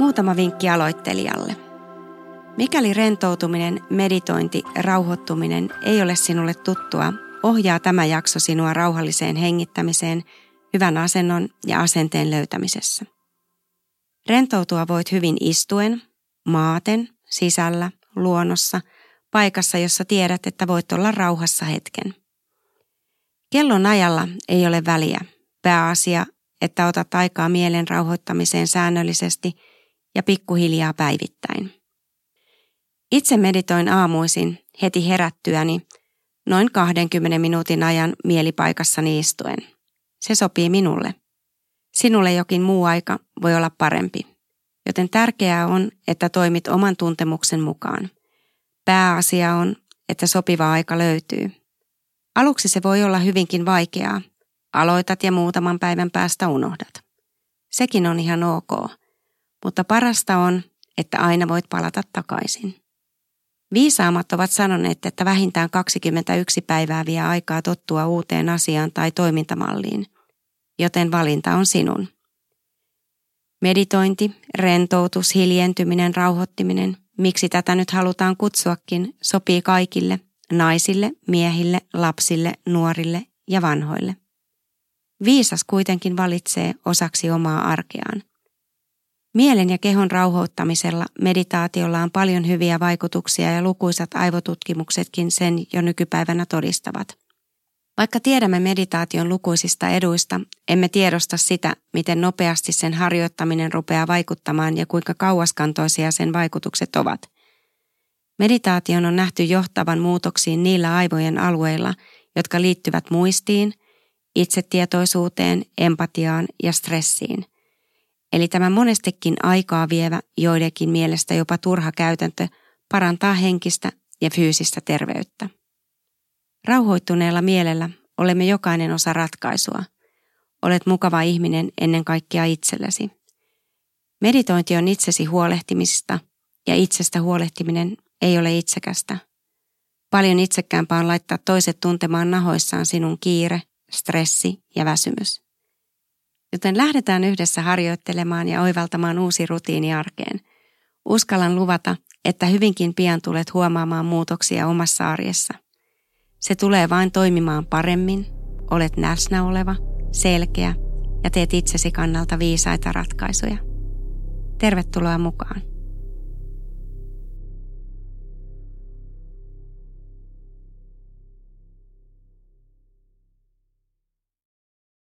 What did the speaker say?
Muutama vinkki aloittelijalle. Mikäli rentoutuminen, meditointi, rauhoittuminen ei ole sinulle tuttua, ohjaa tämä jakso sinua rauhalliseen hengittämiseen, hyvän asennon ja asenteen löytämisessä. Rentoutua voit hyvin istuen, maaten, sisällä, luonnossa, paikassa, jossa tiedät, että voit olla rauhassa hetken. Kellon ajalla ei ole väliä. Pääasia, että otat aikaa mielen rauhoittamiseen säännöllisesti ja pikkuhiljaa päivittäin. Itse meditoin aamuisin heti herättyäni noin 20 minuutin ajan mielipaikassani istuen. Se sopii minulle. Sinulle jokin muu aika voi olla parempi, joten tärkeää on, että toimit oman tuntemuksen mukaan. Pääasia on, että sopiva aika löytyy. Aluksi se voi olla hyvinkin vaikeaa. Aloitat ja muutaman päivän päästä unohdat. Sekin on ihan ok, mutta parasta on, että aina voit palata takaisin. Viisaamat ovat sanoneet, että vähintään 21 päivää vie aikaa tottua uuteen asiaan tai toimintamalliin, joten valinta on sinun. Meditointi, rentoutus, hiljentyminen, rauhoittiminen, miksi tätä nyt halutaan kutsuakin, sopii kaikille, naisille, miehille, lapsille, nuorille ja vanhoille. Viisas kuitenkin valitsee osaksi omaa arkeaan. Mielen ja kehon rauhoittamisella meditaatiolla on paljon hyviä vaikutuksia ja lukuisat aivotutkimuksetkin sen jo nykypäivänä todistavat. Vaikka tiedämme meditaation lukuisista eduista, emme tiedosta sitä, miten nopeasti sen harjoittaminen rupeaa vaikuttamaan ja kuinka kauaskantoisia sen vaikutukset ovat. Meditaation on nähty johtavan muutoksiin niillä aivojen alueilla, jotka liittyvät muistiin, itsetietoisuuteen, empatiaan ja stressiin. Eli tämä monestikin aikaa vievä, joidenkin mielestä jopa turha käytäntö parantaa henkistä ja fyysistä terveyttä. Rauhoittuneella mielellä olemme jokainen osa ratkaisua. Olet mukava ihminen ennen kaikkea itsellesi. Meditointi on itsesi huolehtimista ja itsestä huolehtiminen ei ole itsekästä. Paljon itsekäämpää on laittaa toiset tuntemaan nahoissaan sinun kiire, stressi ja väsymys. Joten lähdetään yhdessä harjoittelemaan ja oivaltamaan uusi rutiini arkeen. Uskallan luvata, että hyvinkin pian tulet huomaamaan muutoksia omassa arjessa. Se tulee vain toimimaan paremmin, olet läsnä oleva, selkeä ja teet itsesi kannalta viisaita ratkaisuja. Tervetuloa mukaan.